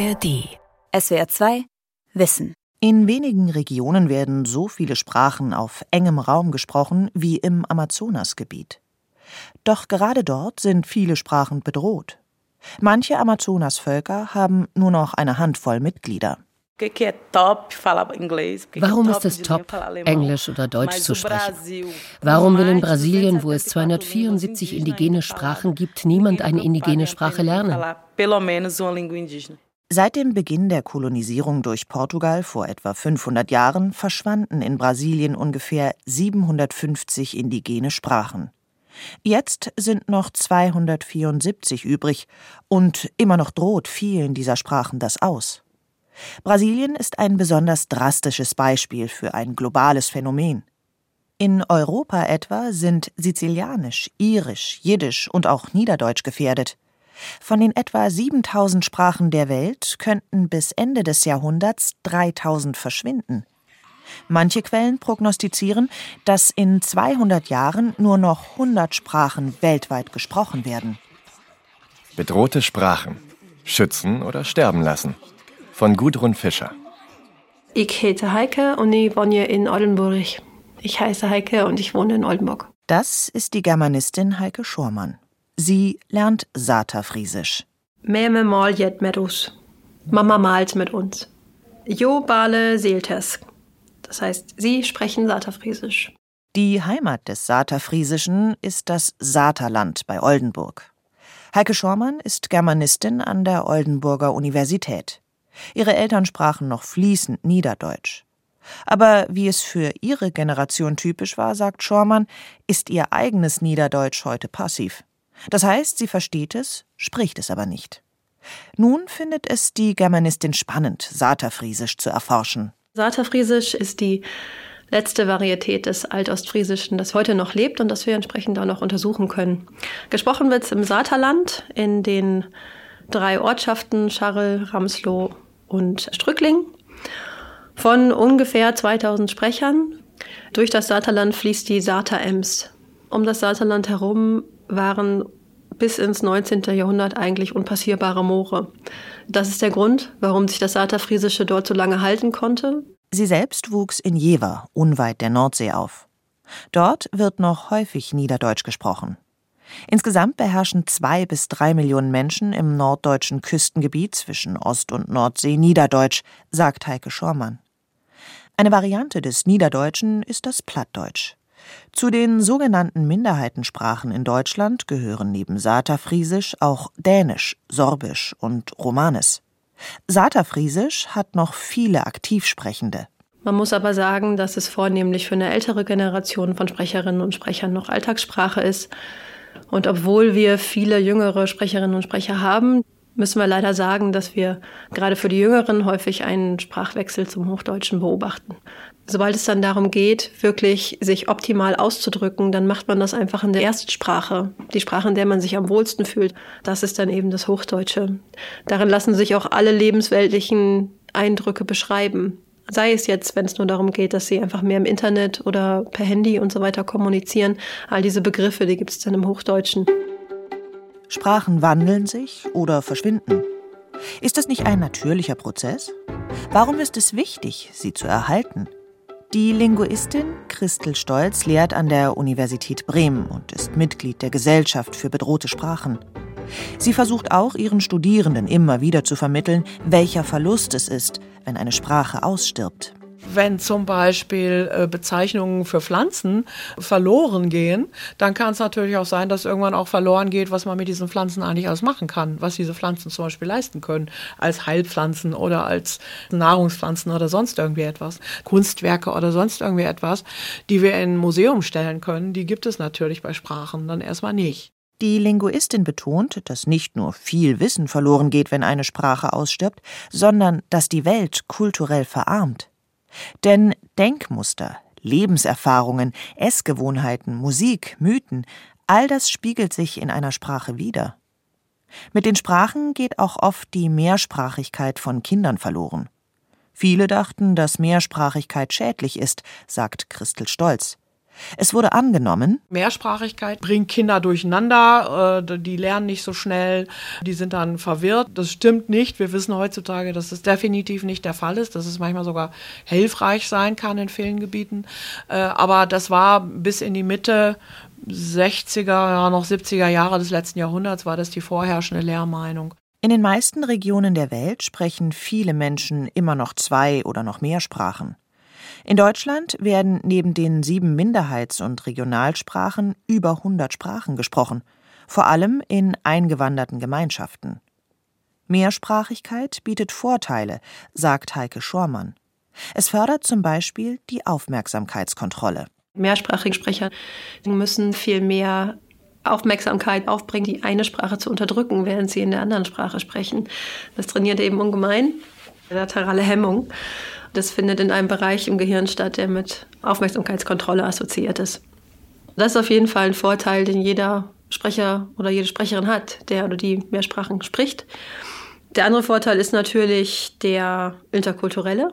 ARD. SWR 2 Wissen. In wenigen Regionen werden so viele Sprachen auf engem Raum gesprochen wie im Amazonasgebiet. Doch gerade dort sind viele Sprachen bedroht. Manche Amazonasvölker haben nur noch eine Handvoll Mitglieder. Warum ist es top, Englisch oder Deutsch zu sprechen? Warum will in Brasilien, wo es 274 indigene Sprachen gibt, niemand eine indigene Sprache lernen? Seit dem Beginn der Kolonisierung durch Portugal vor etwa 500 Jahren verschwanden in Brasilien ungefähr 750 indigene Sprachen. Jetzt sind noch 274 übrig und immer noch droht vielen dieser Sprachen das aus. Brasilien ist ein besonders drastisches Beispiel für ein globales Phänomen. In Europa etwa sind Sizilianisch, Irisch, Jiddisch und auch Niederdeutsch gefährdet. Von den etwa 7000 Sprachen der Welt könnten bis Ende des Jahrhunderts 3000 verschwinden. Manche Quellen prognostizieren, dass in 200 Jahren nur noch 100 Sprachen weltweit gesprochen werden. Bedrohte Sprachen. Schützen oder sterben lassen von Gudrun Fischer. Ich heiße Heike und ich wohne in Oldenburg. Ich heiße Heike und ich wohne in Oldenburg. Das ist die Germanistin Heike Schormann. Sie lernt Saterfriesisch. Meme mal jet mit uns. Mama malt mit uns. Jo bale seeltes. Das heißt, sie sprechen Saterfriesisch. Die Heimat des Saterfriesischen ist das Saterland bei Oldenburg. Heike Schormann ist Germanistin an der Oldenburger Universität. Ihre Eltern sprachen noch fließend Niederdeutsch. Aber wie es für ihre Generation typisch war, sagt Schormann, ist ihr eigenes Niederdeutsch heute passiv. Das heißt, sie versteht es, spricht es aber nicht. Nun findet es die Germanistin spannend, Saterfriesisch zu erforschen. Saterfriesisch ist die letzte Varietät des Altostfriesischen, das heute noch lebt und das wir entsprechend auch noch untersuchen können. Gesprochen wird es im Saterland in den drei Ortschaften Scharrel, Ramsloh und Strückling von ungefähr 2000 Sprechern. Durch das Saterland fließt die Sater-Ems. Um das Saterland herum waren bis ins 19. Jahrhundert eigentlich unpassierbare Moore. Das ist der Grund, warum sich das Saterfriesische dort so lange halten konnte. Sie selbst wuchs in Jever, unweit der Nordsee auf. Dort wird noch häufig Niederdeutsch gesprochen. Insgesamt beherrschen zwei bis drei Millionen Menschen im norddeutschen Küstengebiet zwischen Ost- und Nordsee Niederdeutsch, sagt Heike Schormann. Eine Variante des Niederdeutschen ist das Plattdeutsch. Zu den sogenannten Minderheitensprachen in Deutschland gehören neben Saterfriesisch auch Dänisch, Sorbisch und Romanes. Saterfriesisch hat noch viele Aktivsprechende. Man muss aber sagen, dass es vornehmlich für eine ältere Generation von Sprecherinnen und Sprechern noch Alltagssprache ist und obwohl wir viele jüngere Sprecherinnen und Sprecher haben, müssen wir leider sagen, dass wir gerade für die Jüngeren häufig einen Sprachwechsel zum Hochdeutschen beobachten. Sobald es dann darum geht, wirklich sich optimal auszudrücken, dann macht man das einfach in der Erstsprache, die Sprache, in der man sich am wohlsten fühlt. Das ist dann eben das Hochdeutsche. Darin lassen sich auch alle lebensweltlichen Eindrücke beschreiben. Sei es jetzt, wenn es nur darum geht, dass sie einfach mehr im Internet oder per Handy und so weiter kommunizieren. All diese Begriffe, die gibt es dann im Hochdeutschen. Sprachen wandeln sich oder verschwinden. Ist das nicht ein natürlicher Prozess? Warum ist es wichtig, sie zu erhalten? Die Linguistin Christel Stolz lehrt an der Universität Bremen und ist Mitglied der Gesellschaft für bedrohte Sprachen. Sie versucht auch ihren Studierenden immer wieder zu vermitteln, welcher Verlust es ist, wenn eine Sprache ausstirbt. Wenn zum Beispiel äh, Bezeichnungen für Pflanzen verloren gehen, dann kann es natürlich auch sein, dass irgendwann auch verloren geht, was man mit diesen Pflanzen eigentlich alles machen kann, was diese Pflanzen zum Beispiel leisten können, als Heilpflanzen oder als Nahrungspflanzen oder sonst irgendwie etwas, Kunstwerke oder sonst irgendwie etwas, die wir in ein Museum stellen können, die gibt es natürlich bei Sprachen dann erstmal nicht. Die Linguistin betont, dass nicht nur viel Wissen verloren geht, wenn eine Sprache ausstirbt, sondern dass die Welt kulturell verarmt. Denn Denkmuster, Lebenserfahrungen, Essgewohnheiten, Musik, Mythen, all das spiegelt sich in einer Sprache wider. Mit den Sprachen geht auch oft die Mehrsprachigkeit von Kindern verloren. Viele dachten, dass Mehrsprachigkeit schädlich ist, sagt Christel Stolz. Es wurde angenommen, Mehrsprachigkeit bringt Kinder durcheinander, äh, die lernen nicht so schnell, die sind dann verwirrt. Das stimmt nicht. Wir wissen heutzutage, dass das definitiv nicht der Fall ist, dass es manchmal sogar hilfreich sein kann in vielen Gebieten. Äh, aber das war bis in die Mitte 60er, ja noch 70er Jahre des letzten Jahrhunderts war das die vorherrschende Lehrmeinung. In den meisten Regionen der Welt sprechen viele Menschen immer noch zwei oder noch mehr Sprachen. In Deutschland werden neben den sieben Minderheits- und Regionalsprachen über 100 Sprachen gesprochen, vor allem in eingewanderten Gemeinschaften. Mehrsprachigkeit bietet Vorteile, sagt Heike Schormann. Es fördert zum Beispiel die Aufmerksamkeitskontrolle. Mehrsprachige Sprecher müssen viel mehr Aufmerksamkeit aufbringen, die eine Sprache zu unterdrücken, während sie in der anderen Sprache sprechen. Das trainiert eben ungemein. Laterale Hemmung. Das findet in einem Bereich im Gehirn statt, der mit Aufmerksamkeitskontrolle assoziiert ist. Das ist auf jeden Fall ein Vorteil, den jeder Sprecher oder jede Sprecherin hat, der oder die mehr Sprachen spricht. Der andere Vorteil ist natürlich der interkulturelle.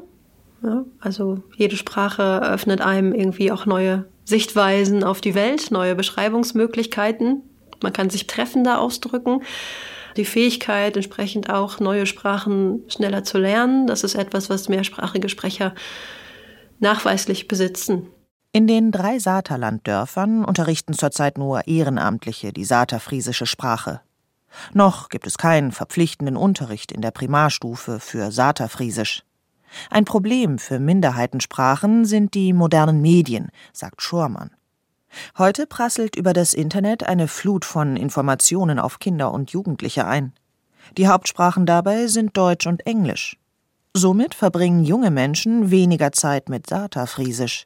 Ja, also jede Sprache öffnet einem irgendwie auch neue Sichtweisen auf die Welt, neue Beschreibungsmöglichkeiten. Man kann sich treffender ausdrücken die Fähigkeit, entsprechend auch neue Sprachen schneller zu lernen. Das ist etwas, was mehrsprachige Sprecher nachweislich besitzen. In den drei Saterland-Dörfern unterrichten zurzeit nur Ehrenamtliche die saterfriesische Sprache. Noch gibt es keinen verpflichtenden Unterricht in der Primarstufe für Saterfriesisch. Ein Problem für Minderheitensprachen sind die modernen Medien, sagt Schormann. Heute prasselt über das Internet eine Flut von Informationen auf Kinder und Jugendliche ein. Die Hauptsprachen dabei sind Deutsch und Englisch. Somit verbringen junge Menschen weniger Zeit mit Saterfriesisch.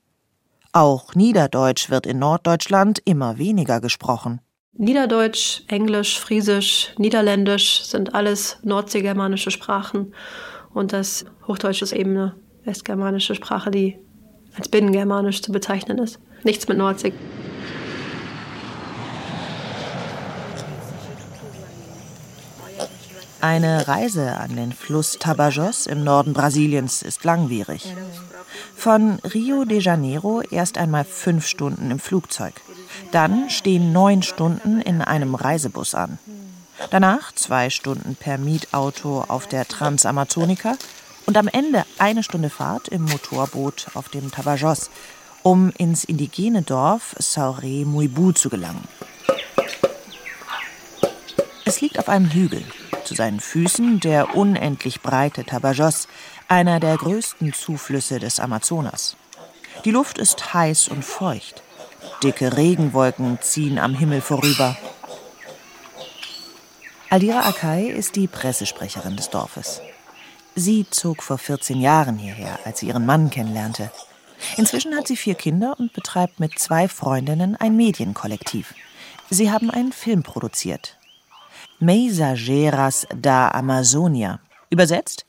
Auch Niederdeutsch wird in Norddeutschland immer weniger gesprochen. Niederdeutsch, Englisch, Friesisch, Niederländisch sind alles nordseegermanische Sprachen. Und das Hochdeutsch ist eben eine westgermanische Sprache, die als binnengermanisch zu bezeichnen ist. Nichts mit Nordsee. Eine Reise an den Fluss Tabajos im Norden Brasiliens ist langwierig. Von Rio de Janeiro erst einmal fünf Stunden im Flugzeug. Dann stehen neun Stunden in einem Reisebus an. Danach zwei Stunden per Mietauto auf der Transamazonica und am Ende eine Stunde Fahrt im Motorboot auf dem Tabajos, um ins indigene Dorf Sauré Muibu zu gelangen. Es liegt auf einem Hügel, zu seinen Füßen der unendlich breite Tabajos, einer der größten Zuflüsse des Amazonas. Die Luft ist heiß und feucht. Dicke Regenwolken ziehen am Himmel vorüber. Aldira Akai ist die Pressesprecherin des Dorfes. Sie zog vor 14 Jahren hierher, als sie ihren Mann kennenlernte. Inzwischen hat sie vier Kinder und betreibt mit zwei Freundinnen ein Medienkollektiv. Sie haben einen Film produziert, Mensageras da Amazonia. Übersetzt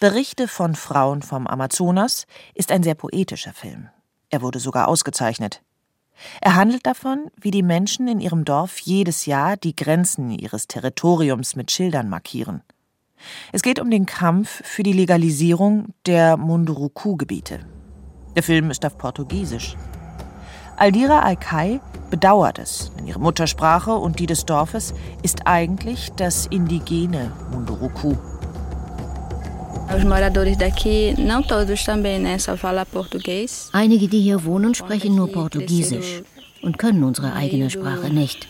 Berichte von Frauen vom Amazonas ist ein sehr poetischer Film. Er wurde sogar ausgezeichnet. Er handelt davon, wie die Menschen in ihrem Dorf jedes Jahr die Grenzen ihres Territoriums mit Schildern markieren. Es geht um den Kampf für die Legalisierung der Munduruku-Gebiete. Der Film ist auf Portugiesisch. Aldira Alkai bedauert es, denn ihre Muttersprache und die des Dorfes ist eigentlich das indigene Munduruku. Einige, die hier wohnen, sprechen nur Portugiesisch und können unsere eigene Sprache nicht.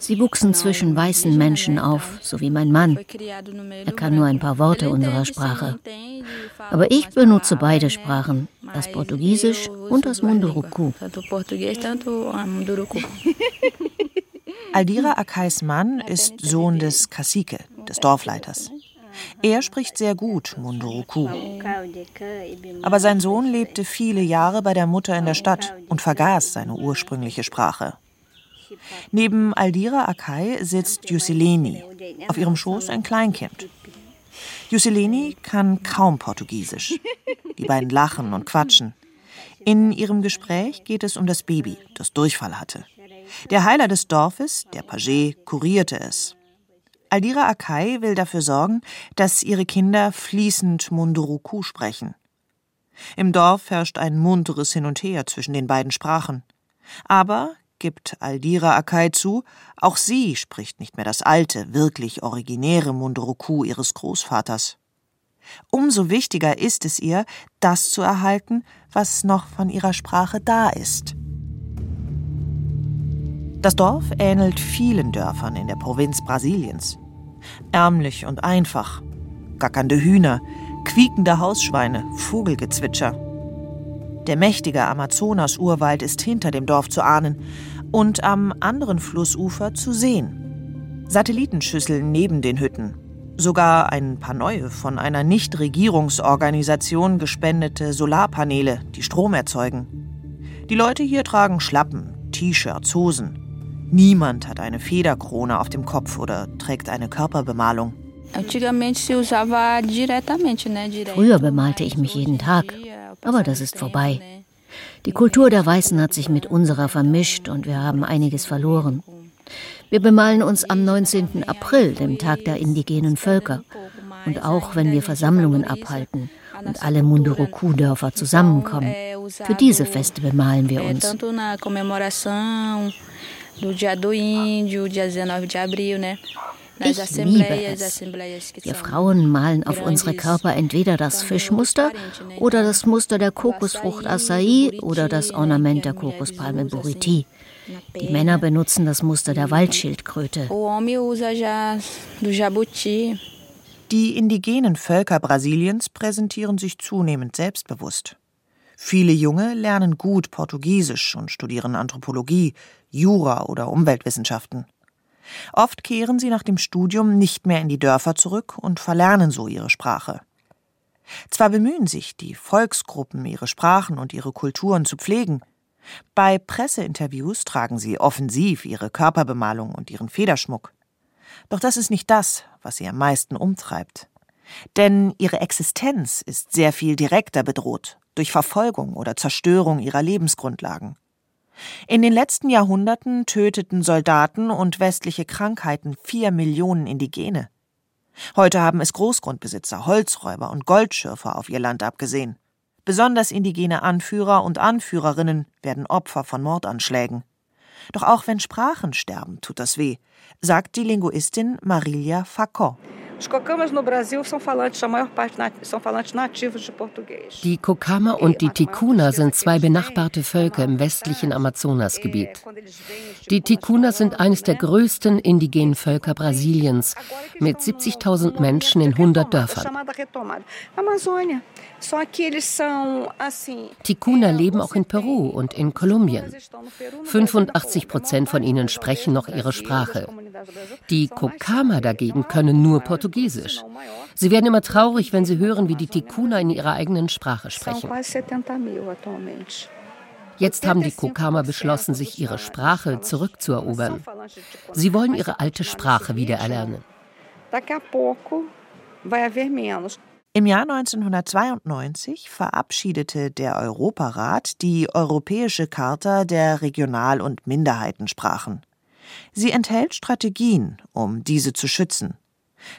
Sie wuchsen zwischen weißen Menschen auf, so wie mein Mann. Er kann nur ein paar Worte unserer Sprache. Aber ich benutze beide Sprachen, das Portugiesisch und das Munduruku. Aldira Akais Mann ist Sohn des Cacique, des Dorfleiters. Er spricht sehr gut Munduruku. Aber sein Sohn lebte viele Jahre bei der Mutter in der Stadt und vergaß seine ursprüngliche Sprache. Neben Aldira Akai sitzt Yusileni, auf ihrem Schoß ein Kleinkind. Yusileni kann kaum Portugiesisch. Die beiden lachen und quatschen. In ihrem Gespräch geht es um das Baby, das Durchfall hatte. Der Heiler des Dorfes, der Page, kurierte es. Aldira Akai will dafür sorgen, dass ihre Kinder fließend Munduruku sprechen. Im Dorf herrscht ein munteres Hin und Her zwischen den beiden Sprachen. Aber, gibt Aldira Akai zu, auch sie spricht nicht mehr das alte, wirklich originäre Munduruku ihres Großvaters. Umso wichtiger ist es ihr, das zu erhalten, was noch von ihrer Sprache da ist. Das Dorf ähnelt vielen Dörfern in der Provinz Brasiliens. Ärmlich und einfach. Gackernde Hühner, quiekende Hausschweine, Vogelgezwitscher. Der mächtige Amazonas-Urwald ist hinter dem Dorf zu ahnen und am anderen Flussufer zu sehen. Satellitenschüsseln neben den Hütten, sogar ein paar neue von einer Nichtregierungsorganisation gespendete Solarpaneele, die Strom erzeugen. Die Leute hier tragen Schlappen, T-Shirts, Hosen. Niemand hat eine Federkrone auf dem Kopf oder trägt eine Körperbemalung. Früher bemalte ich mich jeden Tag, aber das ist vorbei. Die Kultur der Weißen hat sich mit unserer vermischt und wir haben einiges verloren. Wir bemalen uns am 19. April, dem Tag der indigenen Völker. Und auch wenn wir Versammlungen abhalten und alle Munduruku-Dörfer zusammenkommen, für diese Feste bemalen wir uns. Ich liebe es. Wir Frauen malen auf unsere Körper entweder das Fischmuster oder das Muster der Kokosfrucht Acai oder das Ornament der Kokospalme Buriti. Die Männer benutzen das Muster der Waldschildkröte. Die indigenen Völker Brasiliens präsentieren sich zunehmend selbstbewusst. Viele Junge lernen gut Portugiesisch und studieren Anthropologie, Jura oder Umweltwissenschaften. Oft kehren sie nach dem Studium nicht mehr in die Dörfer zurück und verlernen so ihre Sprache. Zwar bemühen sich die Volksgruppen, ihre Sprachen und ihre Kulturen zu pflegen, bei Presseinterviews tragen sie offensiv ihre Körperbemalung und ihren Federschmuck. Doch das ist nicht das, was sie am meisten umtreibt. Denn ihre Existenz ist sehr viel direkter bedroht durch Verfolgung oder Zerstörung ihrer Lebensgrundlagen. In den letzten Jahrhunderten töteten Soldaten und westliche Krankheiten vier Millionen Indigene. Heute haben es Großgrundbesitzer, Holzräuber und Goldschürfer auf ihr Land abgesehen. Besonders indigene Anführer und Anführerinnen werden Opfer von Mordanschlägen. Doch auch wenn Sprachen sterben, tut das weh, sagt die Linguistin Marilia Facó. Die Kokama und die Tikuna sind zwei benachbarte Völker im westlichen Amazonasgebiet. Die Tikuna sind eines der größten indigenen Völker Brasiliens mit 70.000 Menschen in 100 Dörfern. Tikuna leben auch in Peru und in Kolumbien. 85 Prozent von ihnen sprechen noch ihre Sprache. Die Kokama dagegen können nur Portugiesisch. Sie werden immer traurig, wenn sie hören, wie die Tikuna in ihrer eigenen Sprache sprechen. Jetzt haben die Kokama beschlossen, sich ihre Sprache zurückzuerobern. Sie wollen ihre alte Sprache wiedererlernen. Im Jahr 1992 verabschiedete der Europarat die Europäische Charta der Regional- und Minderheitensprachen. Sie enthält Strategien, um diese zu schützen.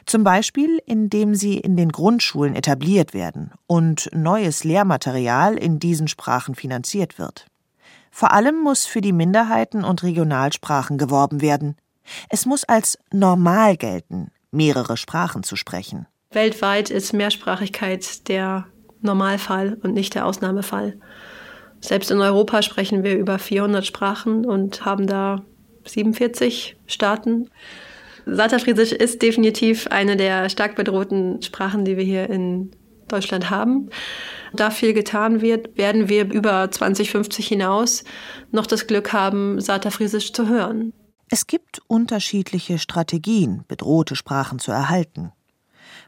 Zum Beispiel, indem sie in den Grundschulen etabliert werden und neues Lehrmaterial in diesen Sprachen finanziert wird. Vor allem muss für die Minderheiten und Regionalsprachen geworben werden. Es muss als normal gelten, mehrere Sprachen zu sprechen. Weltweit ist Mehrsprachigkeit der Normalfall und nicht der Ausnahmefall. Selbst in Europa sprechen wir über 400 Sprachen und haben da 47 Staaten. Saterfriesisch ist definitiv eine der stark bedrohten Sprachen, die wir hier in Deutschland haben. Da viel getan wird, werden wir über 2050 hinaus noch das Glück haben, Saterfriesisch zu hören. Es gibt unterschiedliche Strategien, bedrohte Sprachen zu erhalten.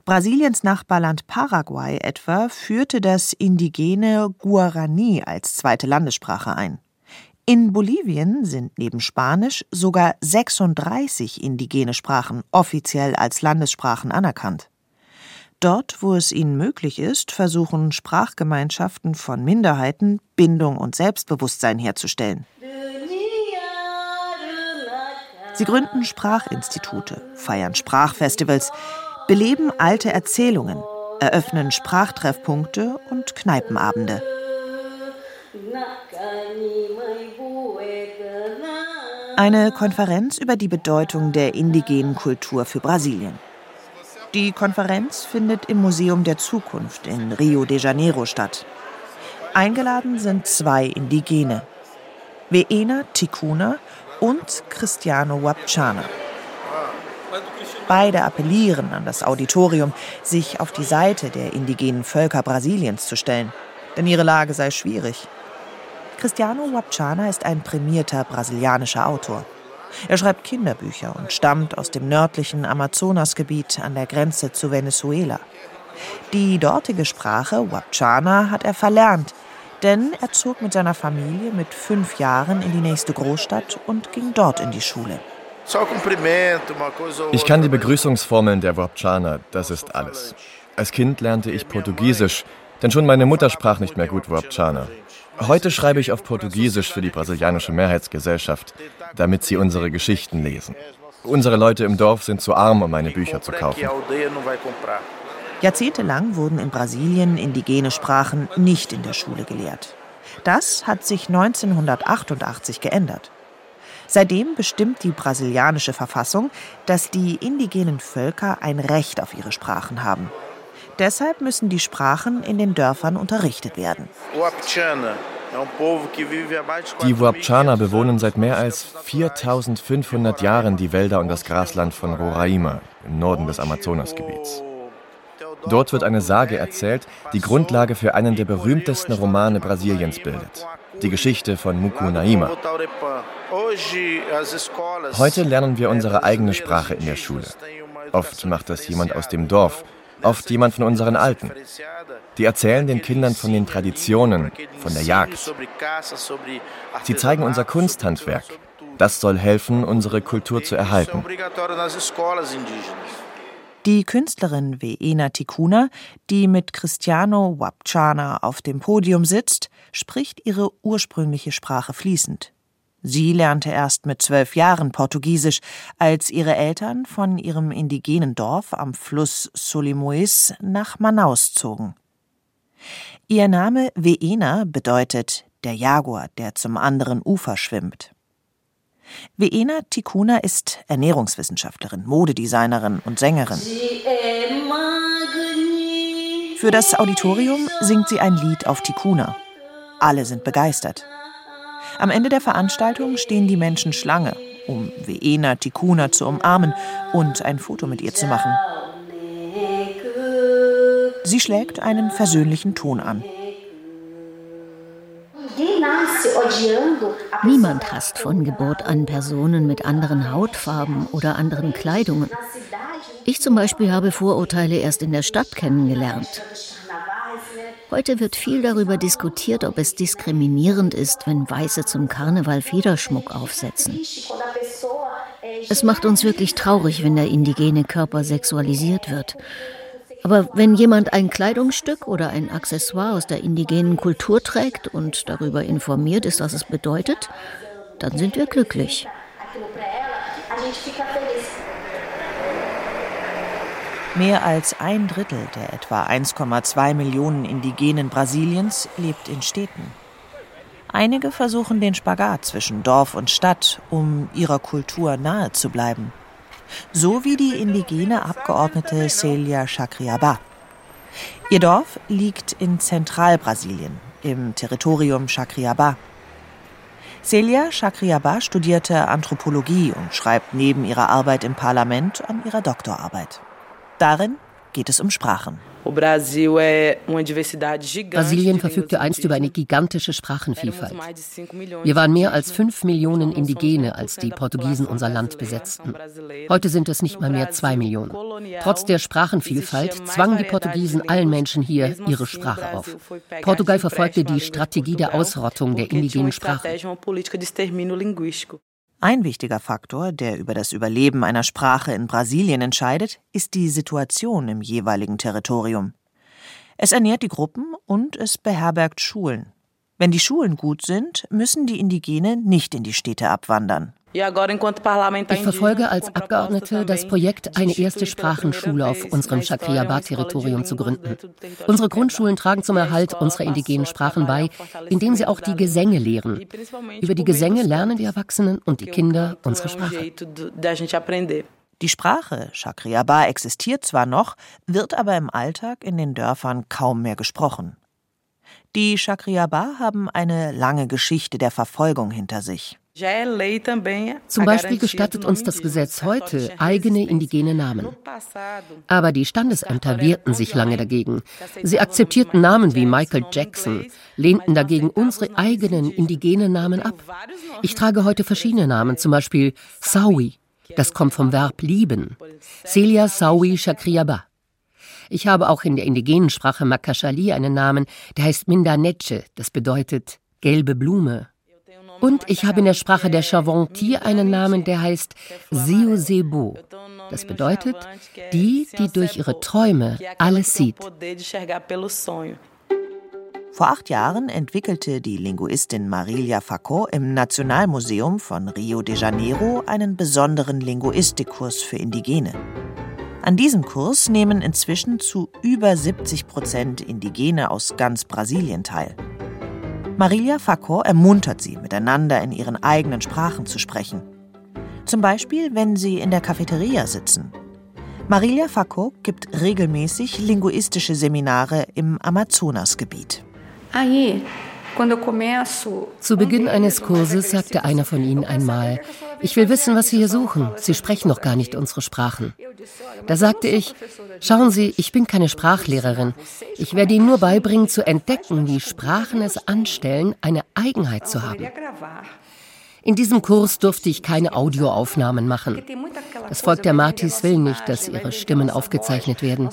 Brasiliens Nachbarland Paraguay etwa führte das indigene Guarani als zweite Landessprache ein. In Bolivien sind neben Spanisch sogar 36 indigene Sprachen offiziell als Landessprachen anerkannt. Dort, wo es ihnen möglich ist, versuchen Sprachgemeinschaften von Minderheiten Bindung und Selbstbewusstsein herzustellen. Sie gründen Sprachinstitute, feiern Sprachfestivals, beleben alte Erzählungen, eröffnen Sprachtreffpunkte und Kneipenabende. Eine Konferenz über die Bedeutung der indigenen Kultur für Brasilien. Die Konferenz findet im Museum der Zukunft in Rio de Janeiro statt. Eingeladen sind zwei Indigene, Veena Ticuna und Cristiano Wapchana. Beide appellieren an das Auditorium, sich auf die Seite der indigenen Völker Brasiliens zu stellen, denn ihre Lage sei schwierig. Cristiano Wapchana ist ein prämierter brasilianischer Autor. Er schreibt Kinderbücher und stammt aus dem nördlichen Amazonasgebiet an der Grenze zu Venezuela. Die dortige Sprache Wapchana hat er verlernt, denn er zog mit seiner Familie mit fünf Jahren in die nächste Großstadt und ging dort in die Schule. Ich kann die Begrüßungsformeln der Wapchana, das ist alles. Als Kind lernte ich Portugiesisch, denn schon meine Mutter sprach nicht mehr gut Wapchana. Heute schreibe ich auf Portugiesisch für die brasilianische Mehrheitsgesellschaft, damit sie unsere Geschichten lesen. Unsere Leute im Dorf sind zu arm, um meine Bücher zu kaufen. Jahrzehntelang wurden in Brasilien indigene Sprachen nicht in der Schule gelehrt. Das hat sich 1988 geändert. Seitdem bestimmt die brasilianische Verfassung, dass die indigenen Völker ein Recht auf ihre Sprachen haben. Deshalb müssen die Sprachen in den Dörfern unterrichtet werden. Die Wapchana bewohnen seit mehr als 4500 Jahren die Wälder und das Grasland von Roraima im Norden des Amazonasgebiets. Dort wird eine Sage erzählt, die Grundlage für einen der berühmtesten Romane Brasiliens bildet. Die Geschichte von Muku Naima. Heute lernen wir unsere eigene Sprache in der Schule. Oft macht das jemand aus dem Dorf, oft jemand von unseren Alten. Die erzählen den Kindern von den Traditionen, von der Jagd. Sie zeigen unser Kunsthandwerk. Das soll helfen, unsere Kultur zu erhalten. Die Künstlerin Veena Tikuna, die mit Cristiano Wapchana auf dem Podium sitzt, spricht ihre ursprüngliche Sprache fließend. Sie lernte erst mit zwölf Jahren Portugiesisch, als ihre Eltern von ihrem indigenen Dorf am Fluss Solimoes nach Manaus zogen. Ihr Name Veena bedeutet der Jaguar, der zum anderen Ufer schwimmt. Veena Tikuna ist Ernährungswissenschaftlerin, Modedesignerin und Sängerin. Für das Auditorium singt sie ein Lied auf Tikuna. Alle sind begeistert. Am Ende der Veranstaltung stehen die Menschen Schlange, um Veena Tikuna zu umarmen und ein Foto mit ihr zu machen. Sie schlägt einen versöhnlichen Ton an. Niemand hasst von Geburt an Personen mit anderen Hautfarben oder anderen Kleidungen. Ich zum Beispiel habe Vorurteile erst in der Stadt kennengelernt. Heute wird viel darüber diskutiert, ob es diskriminierend ist, wenn Weiße zum Karneval Federschmuck aufsetzen. Es macht uns wirklich traurig, wenn der indigene Körper sexualisiert wird. Aber wenn jemand ein Kleidungsstück oder ein Accessoire aus der indigenen Kultur trägt und darüber informiert ist, was es bedeutet, dann sind wir glücklich. Mehr als ein Drittel der etwa 1,2 Millionen Indigenen Brasiliens lebt in Städten. Einige versuchen den Spagat zwischen Dorf und Stadt, um ihrer Kultur nahe zu bleiben. So wie die indigene Abgeordnete Celia Chacriabá. Ihr Dorf liegt in Zentralbrasilien, im Territorium Chacriabá. Celia Chacriabá studierte Anthropologie und schreibt neben ihrer Arbeit im Parlament an ihrer Doktorarbeit. Darin geht es um Sprachen. Brasilien verfügte einst über eine gigantische Sprachenvielfalt. Wir waren mehr als fünf Millionen Indigene, als die Portugiesen unser Land besetzten. Heute sind es nicht mal mehr zwei Millionen. Trotz der Sprachenvielfalt zwangen die Portugiesen allen Menschen hier ihre Sprache auf. Portugal verfolgte die Strategie der Ausrottung der indigenen Sprachen. Ein wichtiger Faktor, der über das Überleben einer Sprache in Brasilien entscheidet, ist die Situation im jeweiligen Territorium. Es ernährt die Gruppen und es beherbergt Schulen. Wenn die Schulen gut sind, müssen die Indigene nicht in die Städte abwandern. Ich verfolge als Abgeordnete das Projekt, eine erste Sprachenschule auf unserem Chacriabá-Territorium zu gründen. Unsere Grundschulen tragen zum Erhalt unserer indigenen Sprachen bei, indem sie auch die Gesänge lehren. Über die Gesänge lernen die Erwachsenen und die Kinder unsere Sprache. Die Sprache Chacriabá existiert zwar noch, wird aber im Alltag in den Dörfern kaum mehr gesprochen. Die Chacriabá haben eine lange Geschichte der Verfolgung hinter sich. Zum Beispiel gestattet uns das Gesetz heute eigene indigene Namen. Aber die Standesämter wehrten sich lange dagegen. Sie akzeptierten Namen wie Michael Jackson, lehnten dagegen unsere eigenen indigenen Namen ab. Ich trage heute verschiedene Namen, zum Beispiel Sawi, das kommt vom Verb lieben, Celia Sawi Shakriaba. Ich habe auch in der indigenen Sprache Makashali einen Namen, der heißt Mindaneche, das bedeutet gelbe Blume. Und ich habe in der Sprache der Chavanti einen Namen, der heißt Siosebo. Das bedeutet, die, die durch ihre Träume alles sieht. Vor acht Jahren entwickelte die Linguistin Marilia Facot im Nationalmuseum von Rio de Janeiro einen besonderen Linguistikkurs für Indigene. An diesem Kurs nehmen inzwischen zu über 70 Prozent Indigene aus ganz Brasilien teil. Marilia Facor ermuntert sie, miteinander in ihren eigenen Sprachen zu sprechen. Zum Beispiel, wenn sie in der Cafeteria sitzen. Marilia Facor gibt regelmäßig linguistische Seminare im Amazonasgebiet. Zu Beginn eines Kurses sagte einer von ihnen einmal, ich will wissen, was Sie hier suchen. Sie sprechen noch gar nicht unsere Sprachen. Da sagte ich, schauen Sie, ich bin keine Sprachlehrerin. Ich werde Ihnen nur beibringen zu entdecken, wie Sprachen es anstellen, eine Eigenheit zu haben. In diesem Kurs durfte ich keine Audioaufnahmen machen. Das Volk der Martis will nicht, dass ihre Stimmen aufgezeichnet werden.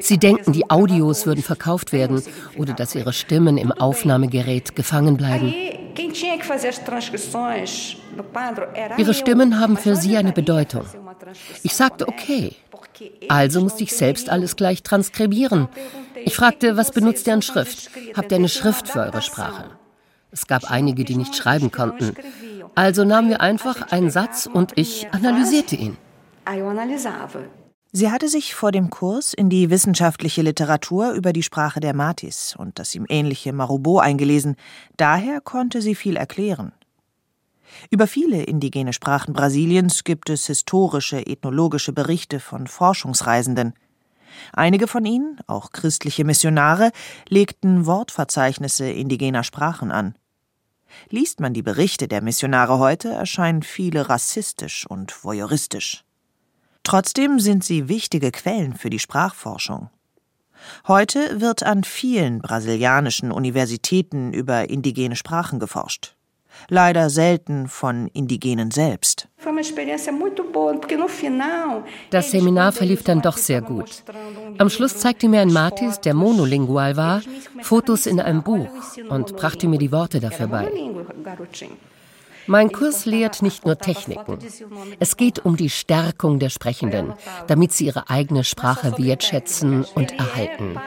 Sie denken, die Audios würden verkauft werden oder dass ihre Stimmen im Aufnahmegerät gefangen bleiben. Ihre Stimmen haben für sie eine Bedeutung. Ich sagte, okay. Also musste ich selbst alles gleich transkribieren. Ich fragte, was benutzt ihr an Schrift? Habt ihr eine Schrift für eure Sprache? Es gab einige, die nicht schreiben konnten. Also nahmen wir einfach einen Satz und ich analysierte ihn. Sie hatte sich vor dem Kurs in die wissenschaftliche Literatur über die Sprache der Matis und das ihm ähnliche Marubo eingelesen. Daher konnte sie viel erklären. Über viele indigene Sprachen Brasiliens gibt es historische, ethnologische Berichte von Forschungsreisenden. Einige von ihnen, auch christliche Missionare, legten Wortverzeichnisse indigener Sprachen an. Liest man die Berichte der Missionare heute, erscheinen viele rassistisch und voyeuristisch. Trotzdem sind sie wichtige Quellen für die Sprachforschung. Heute wird an vielen brasilianischen Universitäten über indigene Sprachen geforscht. Leider selten von Indigenen selbst. Das Seminar verlief dann doch sehr gut. Am Schluss zeigte mir ein Matis, der monolingual war, Fotos in einem Buch und brachte mir die Worte dafür bei. Mein Kurs lehrt nicht nur Techniken. Es geht um die Stärkung der Sprechenden, damit sie ihre eigene Sprache wertschätzen und erhalten.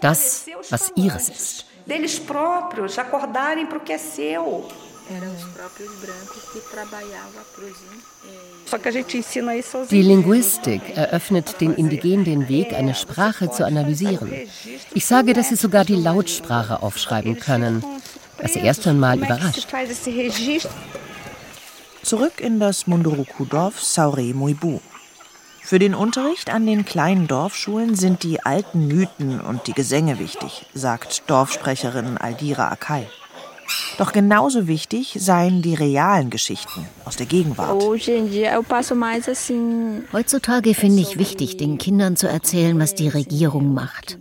Das, was ihres ist. Die Linguistik eröffnet den Indigenen den Weg, eine Sprache zu analysieren. Ich sage, dass sie sogar die Lautsprache aufschreiben können, was sie erst einmal überrascht. Zurück in das Munduruku-Dorf Saure Muibu. Für den Unterricht an den kleinen Dorfschulen sind die alten Mythen und die Gesänge wichtig, sagt Dorfsprecherin Aldira Akai. Doch genauso wichtig seien die realen Geschichten aus der Gegenwart. Heutzutage finde ich wichtig, den Kindern zu erzählen, was die Regierung macht.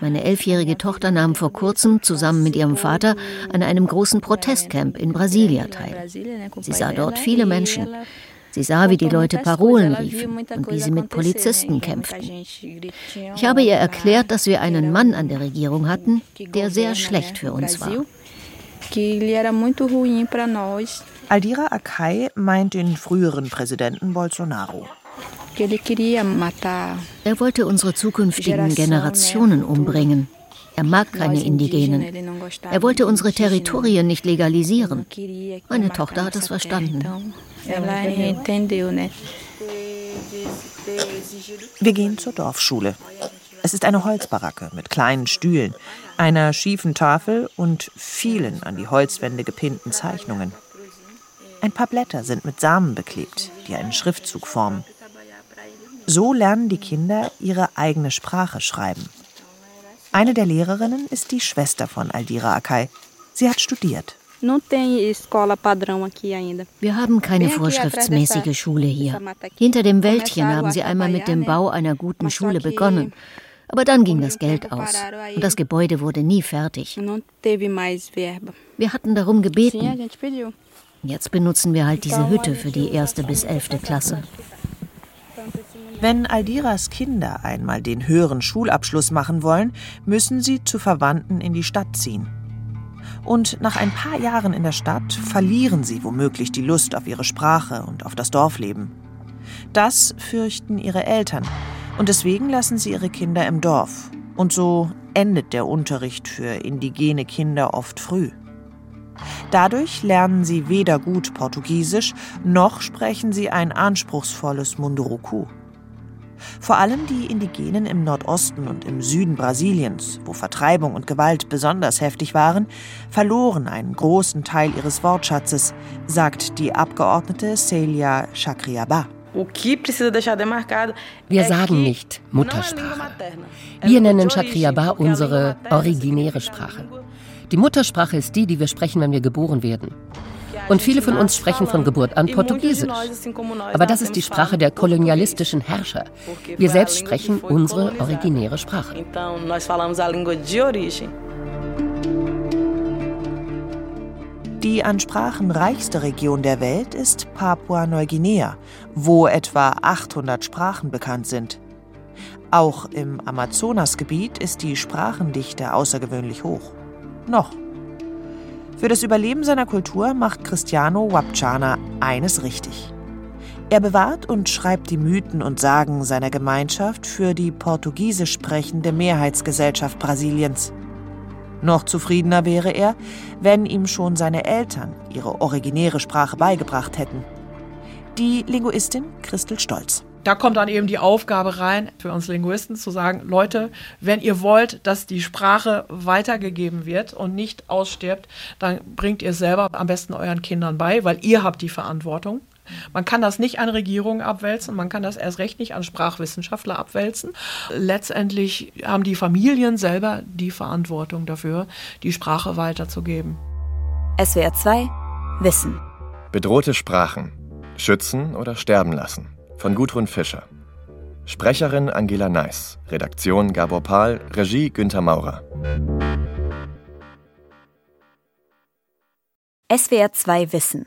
Meine elfjährige Tochter nahm vor kurzem zusammen mit ihrem Vater an einem großen Protestcamp in Brasilia teil. Sie sah dort viele Menschen. Sie sah, wie die Leute Parolen riefen und wie sie mit Polizisten kämpften. Ich habe ihr erklärt, dass wir einen Mann an der Regierung hatten, der sehr schlecht für uns war. Aldira Akai meint den früheren Präsidenten Bolsonaro. Er wollte unsere zukünftigen Generationen umbringen. Er mag keine Indigenen. Er wollte unsere Territorien nicht legalisieren. Meine Tochter hat es verstanden. Wir gehen zur Dorfschule. Es ist eine Holzbaracke mit kleinen Stühlen, einer schiefen Tafel und vielen an die Holzwände gepinnten Zeichnungen. Ein paar Blätter sind mit Samen beklebt, die einen Schriftzug formen. So lernen die Kinder ihre eigene Sprache schreiben. Eine der Lehrerinnen ist die Schwester von Aldira Akai. Sie hat studiert. Wir haben keine vorschriftsmäßige Schule hier. Hinter dem Wäldchen haben sie einmal mit dem Bau einer guten Schule begonnen. Aber dann ging das Geld aus und das Gebäude wurde nie fertig. Wir hatten darum gebeten. Jetzt benutzen wir halt diese Hütte für die erste bis elfte Klasse. Wenn Aldiras Kinder einmal den höheren Schulabschluss machen wollen, müssen sie zu Verwandten in die Stadt ziehen. Und nach ein paar Jahren in der Stadt verlieren sie womöglich die Lust auf ihre Sprache und auf das Dorfleben. Das fürchten ihre Eltern, und deswegen lassen sie ihre Kinder im Dorf. Und so endet der Unterricht für indigene Kinder oft früh. Dadurch lernen sie weder gut Portugiesisch, noch sprechen sie ein anspruchsvolles Munduruku. Vor allem die Indigenen im Nordosten und im Süden Brasiliens, wo Vertreibung und Gewalt besonders heftig waren, verloren einen großen Teil ihres Wortschatzes, sagt die Abgeordnete Celia Chacriabá. Wir sagen nicht Muttersprache. Wir nennen Chacriabá unsere originäre Sprache. Die Muttersprache ist die, die wir sprechen, wenn wir geboren werden. Und viele von uns sprechen von Geburt an Portugiesisch. Aber das ist die Sprache der kolonialistischen Herrscher. Wir selbst sprechen unsere originäre Sprache. Die an Sprachen reichste Region der Welt ist Papua-Neuguinea, wo etwa 800 Sprachen bekannt sind. Auch im Amazonasgebiet ist die Sprachendichte außergewöhnlich hoch. Noch. Für das Überleben seiner Kultur macht Cristiano Wapchana eines richtig. Er bewahrt und schreibt die Mythen und Sagen seiner Gemeinschaft für die portugiesisch sprechende Mehrheitsgesellschaft Brasiliens. Noch zufriedener wäre er, wenn ihm schon seine Eltern ihre originäre Sprache beigebracht hätten. Die Linguistin Christel Stolz da kommt dann eben die Aufgabe rein für uns Linguisten zu sagen, Leute, wenn ihr wollt, dass die Sprache weitergegeben wird und nicht ausstirbt, dann bringt ihr selber am besten euren Kindern bei, weil ihr habt die Verantwortung. Man kann das nicht an Regierungen abwälzen, man kann das erst recht nicht an Sprachwissenschaftler abwälzen. Letztendlich haben die Familien selber die Verantwortung dafür, die Sprache weiterzugeben. SWR 2 Wissen. Bedrohte Sprachen. Schützen oder sterben lassen von Gudrun Fischer. Sprecherin Angela Neiss, Redaktion Gabor Pahl, Regie Günther Maurer. SWR 2 Wissen.